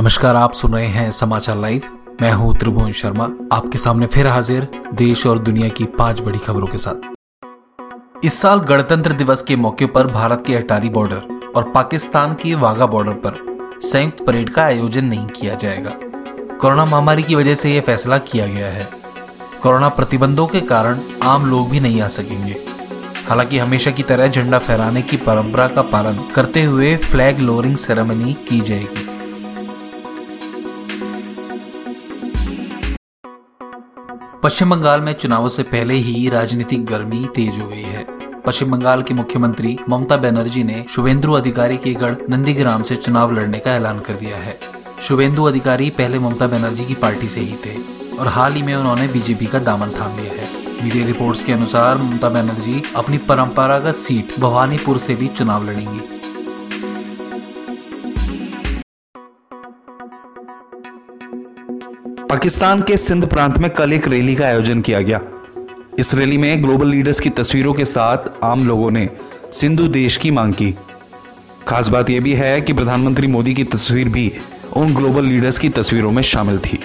नमस्कार, आप सुन रहे हैं समाचार लाइव। मैं हूँ त्रिभुवन शर्मा, आपके सामने फिर हाजिर देश और दुनिया की पाँच बड़ी खबरों के साथ। इस साल गणतंत्र दिवस के मौके पर भारत के अटारी बॉर्डर और पाकिस्तान के वाघा बॉर्डर पर संयुक्त परेड का आयोजन नहीं किया जाएगा। कोरोना महामारी की वजह से यह फैसला किया गया है। कोरोना प्रतिबंधों के कारण आम लोग भी नहीं आ सकेंगे। हालाँकि हमेशा की तरह झंडा फहराने की परंपरा का पालन करते हुए फ्लैग लोअरिंग सेरेमनी की जाएगी। पश्चिम बंगाल में चुनावों से पहले ही राजनीतिक गर्मी तेज हो गई है। पश्चिम बंगाल की मुख्यमंत्री ममता बनर्जी ने शुभेंदु अधिकारी के गढ़ नंदीग्राम से चुनाव लड़ने का ऐलान कर दिया है। शुभेंदु अधिकारी पहले ममता बनर्जी की पार्टी से ही थे और हाल ही में उन्होंने बीजेपी का दामन थाम लिया है। मीडिया रिपोर्ट्स के अनुसार ममता बनर्जी अपनी परंपरागत सीट भवानीपुर से भी चुनाव लड़ेंगी। पाकिस्तान के सिंध प्रांत में कल एक रैली का आयोजन किया गया। इस रैली में ग्लोबल लीडर्स की तस्वीरों के साथ आम लोगों ने सिंधु देश की मांग की। खास बात यह भी है कि प्रधानमंत्री मोदी की तस्वीर भी उन ग्लोबल लीडर्स की तस्वीरों में शामिल थी।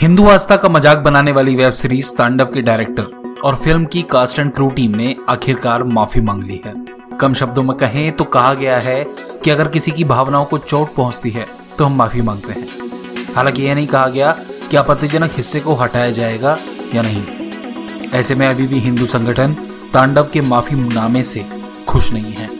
हिंदू आस्था का मज़ाक बनाने वाली वेब सीरीज़ तांडव के डायरेक्टर और फ़िल्म की कास्ट एंड क्रू टीम ने आखिरकार माफ़ी मांग ली है। कम शब्दों में कहें तो कहा गया है कि अगर किसी की भावनाओं को चोट पहुँचती है तो हम माफ़ी मांगते हैं। हालाँकि यह नहीं कहा गया कि आपत्तिजनक हिस्से को हटाया जाएगा या नहीं। ऐसे में अभी भी हिंदू संगठन तांडव के माफ़ी नामे से खुश नहीं है।